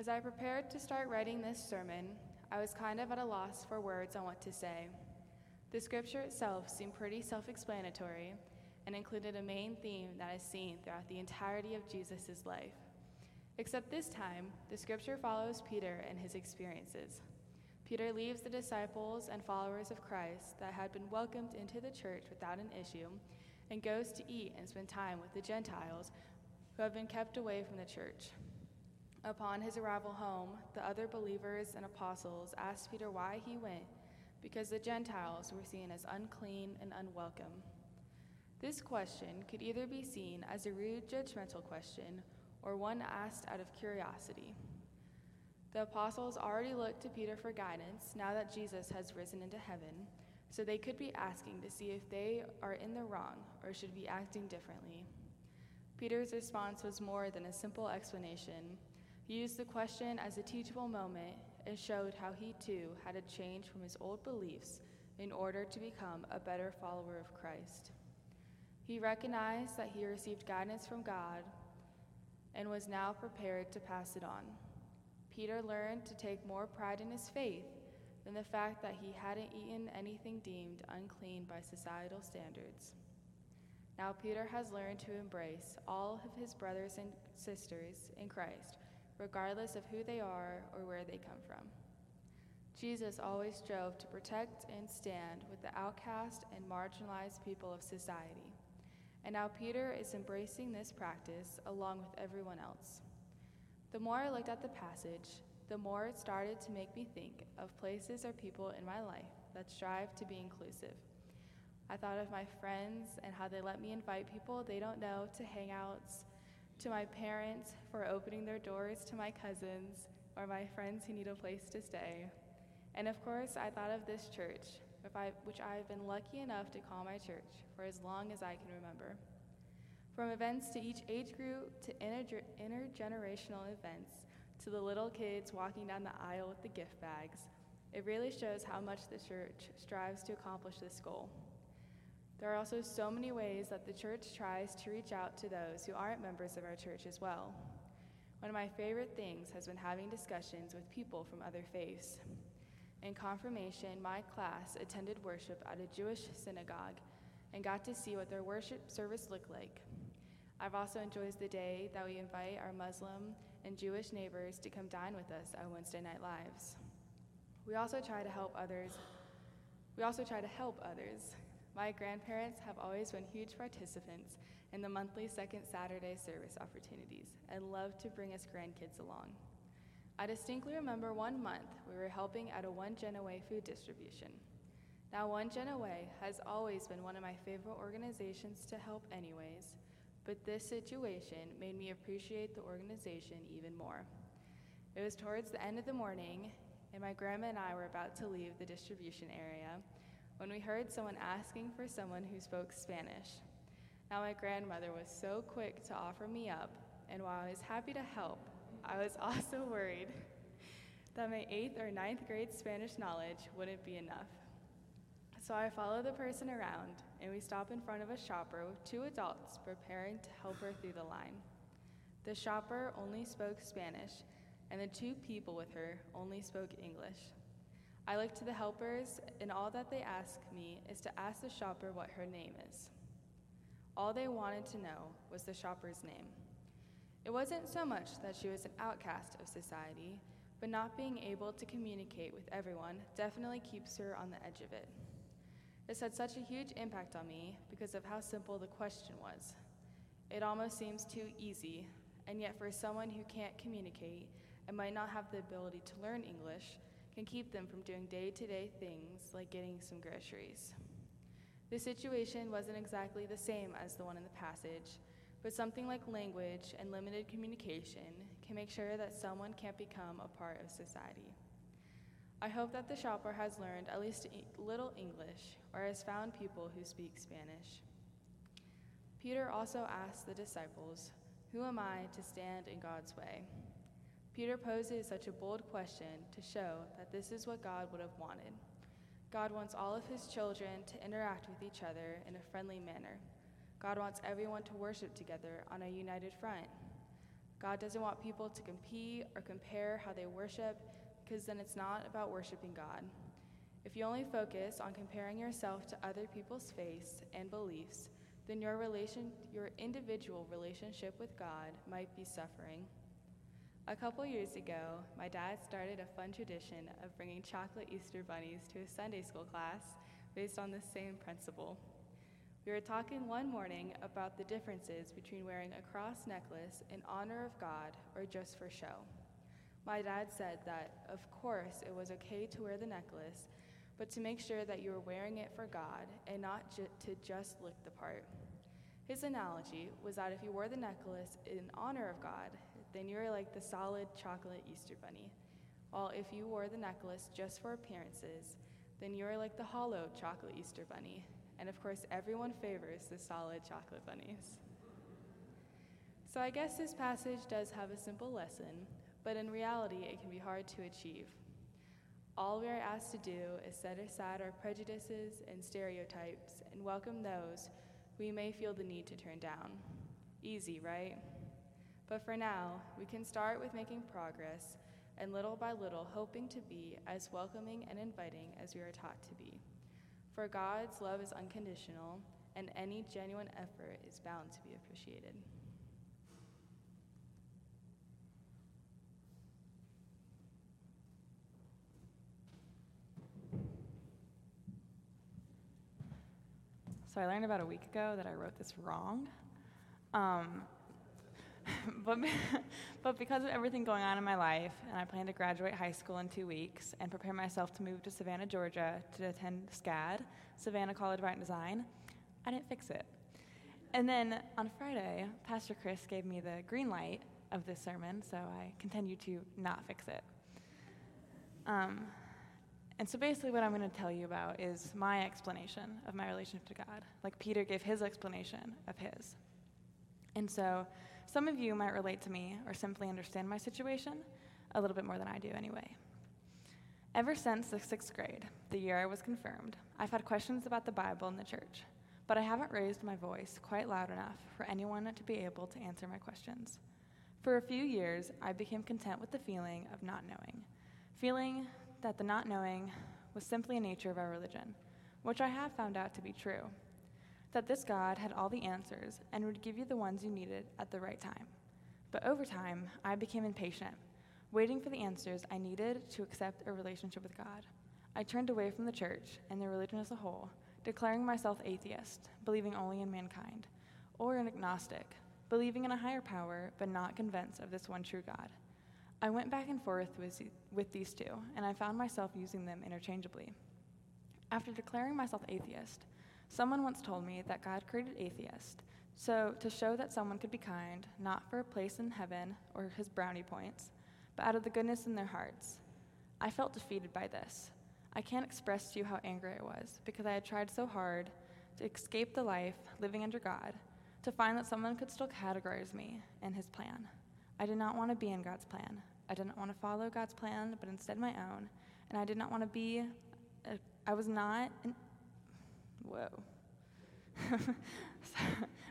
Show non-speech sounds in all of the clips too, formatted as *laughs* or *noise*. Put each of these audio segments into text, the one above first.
As I prepared to start writing this sermon, I was kind of at a loss for words on what to say. The scripture itself seemed pretty self explanatory and included a main theme that is seen throughout the entirety of Jesus' life. Except this time, the scripture follows Peter and his experiences. Peter leaves the disciples and followers of Christ that had been welcomed into the church without an issue and goes to eat and spend time with the Gentiles who have been kept away from the church. Upon his arrival home, the other believers and apostles asked Peter why he went, because the Gentiles were seen as unclean and unwelcome. This question could either be seen as a rude, judgmental question or one asked out of curiosity. The apostles already looked to Peter for guidance now that Jesus has risen into heaven, so they could be asking to see if they are in the wrong or should be acting differently. Peter's response was more than a simple explanation. He used the question as a teachable moment and showed how he too had to change from his old beliefs in order to become a better follower of Christ. He recognized that he received guidance from God and was now prepared to pass it on. Peter learned to take more pride in his faith than the fact that he hadn't eaten anything deemed unclean by societal standards. Now, Peter has learned to embrace all of his brothers and sisters in Christ regardless of who they are or where they come from. Jesus always strove to protect and stand with the outcast and marginalized people of society. And now Peter is embracing this practice along with everyone else. The more I looked at the passage, the more it started to make me think of places or people in my life that strive to be inclusive. I thought of my friends and how they let me invite people they don't know to hangouts to my parents for opening their doors to my cousins or my friends who need a place to stay. And of course, I thought of this church, I, which I have been lucky enough to call my church for as long as I can remember. From events to each age group to inter- intergenerational events to the little kids walking down the aisle with the gift bags, it really shows how much the church strives to accomplish this goal. There are also so many ways that the church tries to reach out to those who aren't members of our church as well. One of my favorite things has been having discussions with people from other faiths. In confirmation, my class attended worship at a Jewish synagogue and got to see what their worship service looked like. I've also enjoyed the day that we invite our Muslim and Jewish neighbors to come dine with us at Wednesday Night Lives. We also try to help others. We also try to help others my grandparents have always been huge participants in the monthly second Saturday service opportunities and love to bring us grandkids along. I distinctly remember one month we were helping at a One Gen Away food distribution. Now, One Gen Away has always been one of my favorite organizations to help, anyways, but this situation made me appreciate the organization even more. It was towards the end of the morning, and my grandma and I were about to leave the distribution area when we heard someone asking for someone who spoke Spanish. Now, my grandmother was so quick to offer me up, and while I was happy to help, I was *laughs* also worried that my eighth or ninth grade Spanish knowledge wouldn't be enough. So I followed the person around, and we stop in front of a shopper with two adults preparing to help her through the line. The shopper only spoke Spanish, and the two people with her only spoke English. I look to the helpers, and all that they ask me is to ask the shopper what her name is. All they wanted to know was the shopper's name. It wasn't so much that she was an outcast of society, but not being able to communicate with everyone definitely keeps her on the edge of it. This had such a huge impact on me because of how simple the question was. It almost seems too easy, and yet for someone who can't communicate and might not have the ability to learn English, can keep them from doing day to day things like getting some groceries. The situation wasn't exactly the same as the one in the passage, but something like language and limited communication can make sure that someone can't become a part of society. I hope that the shopper has learned at least a little English or has found people who speak Spanish. Peter also asked the disciples, Who am I to stand in God's way? Peter poses such a bold question to show that this is what God would have wanted. God wants all of his children to interact with each other in a friendly manner. God wants everyone to worship together on a united front. God doesn't want people to compete or compare how they worship because then it's not about worshiping God. If you only focus on comparing yourself to other people's faiths and beliefs, then your relation your individual relationship with God might be suffering. A couple years ago, my dad started a fun tradition of bringing chocolate Easter bunnies to a Sunday school class based on the same principle. We were talking one morning about the differences between wearing a cross necklace in honor of God or just for show. My dad said that, of course, it was okay to wear the necklace, but to make sure that you were wearing it for God and not ju- to just look the part. His analogy was that if you wore the necklace in honor of God, then you are like the solid chocolate Easter bunny. While if you wore the necklace just for appearances, then you are like the hollow chocolate Easter bunny. And of course, everyone favors the solid chocolate bunnies. So I guess this passage does have a simple lesson, but in reality, it can be hard to achieve. All we are asked to do is set aside our prejudices and stereotypes and welcome those we may feel the need to turn down. Easy, right? But for now, we can start with making progress and little by little hoping to be as welcoming and inviting as we are taught to be. For God's love is unconditional, and any genuine effort is bound to be appreciated. So I learned about a week ago that I wrote this wrong. Um, *laughs* but, *laughs* but because of everything going on in my life, and I plan to graduate high school in two weeks and prepare myself to move to Savannah, Georgia to attend SCAD, Savannah College of Art and Design, I didn't fix it. And then on Friday, Pastor Chris gave me the green light of this sermon, so I continue to not fix it. Um, and so basically, what I'm going to tell you about is my explanation of my relationship to God, like Peter gave his explanation of his. And so some of you might relate to me or simply understand my situation a little bit more than I do anyway. Ever since the sixth grade, the year I was confirmed, I've had questions about the Bible and the church, but I haven't raised my voice quite loud enough for anyone to be able to answer my questions. For a few years, I became content with the feeling of not knowing, feeling that the not knowing was simply a nature of our religion, which I have found out to be true that this God had all the answers and would give you the ones you needed at the right time. But over time, I became impatient, waiting for the answers I needed to accept a relationship with God. I turned away from the church and the religion as a whole, declaring myself atheist, believing only in mankind, or an agnostic, believing in a higher power but not convinced of this one true God. I went back and forth with, with these two, and I found myself using them interchangeably. After declaring myself atheist, Someone once told me that God created atheists so to show that someone could be kind, not for a place in heaven or his brownie points, but out of the goodness in their hearts. I felt defeated by this. I can't express to you how angry I was because I had tried so hard to escape the life living under God, to find that someone could still categorize me in his plan. I did not want to be in God's plan. I didn't want to follow God's plan, but instead my own. And I did not want to be, a, I was not an Whoa. *laughs* so,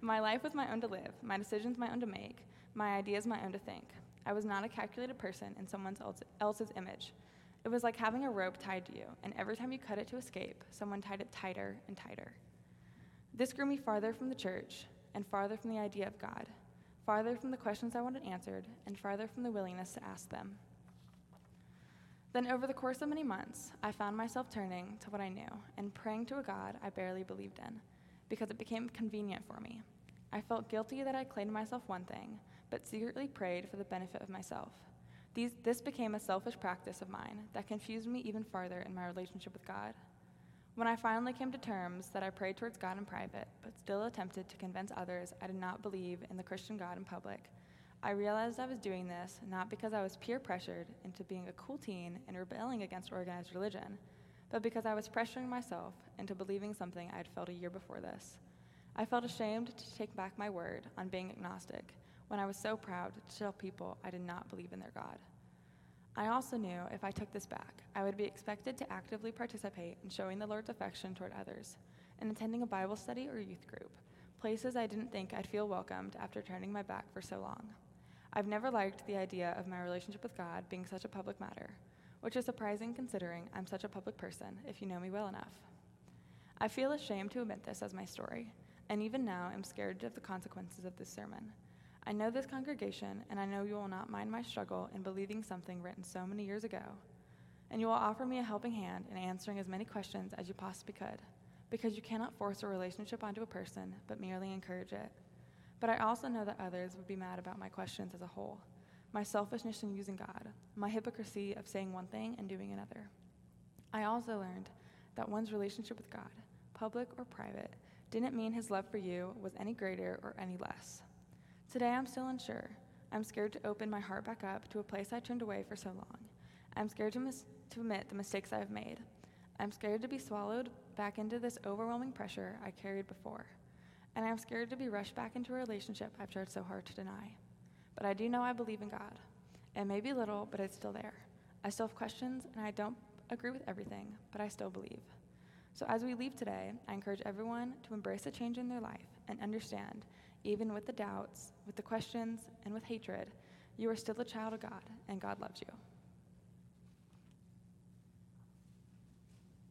my life was my own to live, my decisions my own to make, my ideas my own to think. I was not a calculated person in someone else's image. It was like having a rope tied to you, and every time you cut it to escape, someone tied it tighter and tighter. This grew me farther from the church and farther from the idea of God, farther from the questions I wanted answered, and farther from the willingness to ask them. Then, over the course of many months, I found myself turning to what I knew and praying to a God I barely believed in because it became convenient for me. I felt guilty that I claimed myself one thing, but secretly prayed for the benefit of myself. These, this became a selfish practice of mine that confused me even farther in my relationship with God. When I finally came to terms that I prayed towards God in private, but still attempted to convince others I did not believe in the Christian God in public, I realized I was doing this not because I was peer pressured into being a cool teen and rebelling against organized religion, but because I was pressuring myself into believing something I had felt a year before this. I felt ashamed to take back my word on being agnostic when I was so proud to tell people I did not believe in their God. I also knew if I took this back, I would be expected to actively participate in showing the Lord's affection toward others and attending a Bible study or youth group, places I didn't think I'd feel welcomed after turning my back for so long. I've never liked the idea of my relationship with God being such a public matter, which is surprising considering I'm such a public person if you know me well enough. I feel ashamed to admit this as my story, and even now am scared of the consequences of this sermon. I know this congregation, and I know you will not mind my struggle in believing something written so many years ago, and you will offer me a helping hand in answering as many questions as you possibly could, because you cannot force a relationship onto a person, but merely encourage it. But I also know that others would be mad about my questions as a whole my selfishness in using God, my hypocrisy of saying one thing and doing another. I also learned that one's relationship with God, public or private, didn't mean his love for you was any greater or any less. Today I'm still unsure. I'm scared to open my heart back up to a place I turned away for so long. I'm scared to, mis- to admit the mistakes I have made. I'm scared to be swallowed back into this overwhelming pressure I carried before and I'm scared to be rushed back into a relationship I've tried so hard to deny. But I do know I believe in God. It may be little, but it's still there. I still have questions, and I don't agree with everything, but I still believe. So as we leave today, I encourage everyone to embrace a change in their life and understand, even with the doubts, with the questions, and with hatred, you are still a child of God, and God loves you.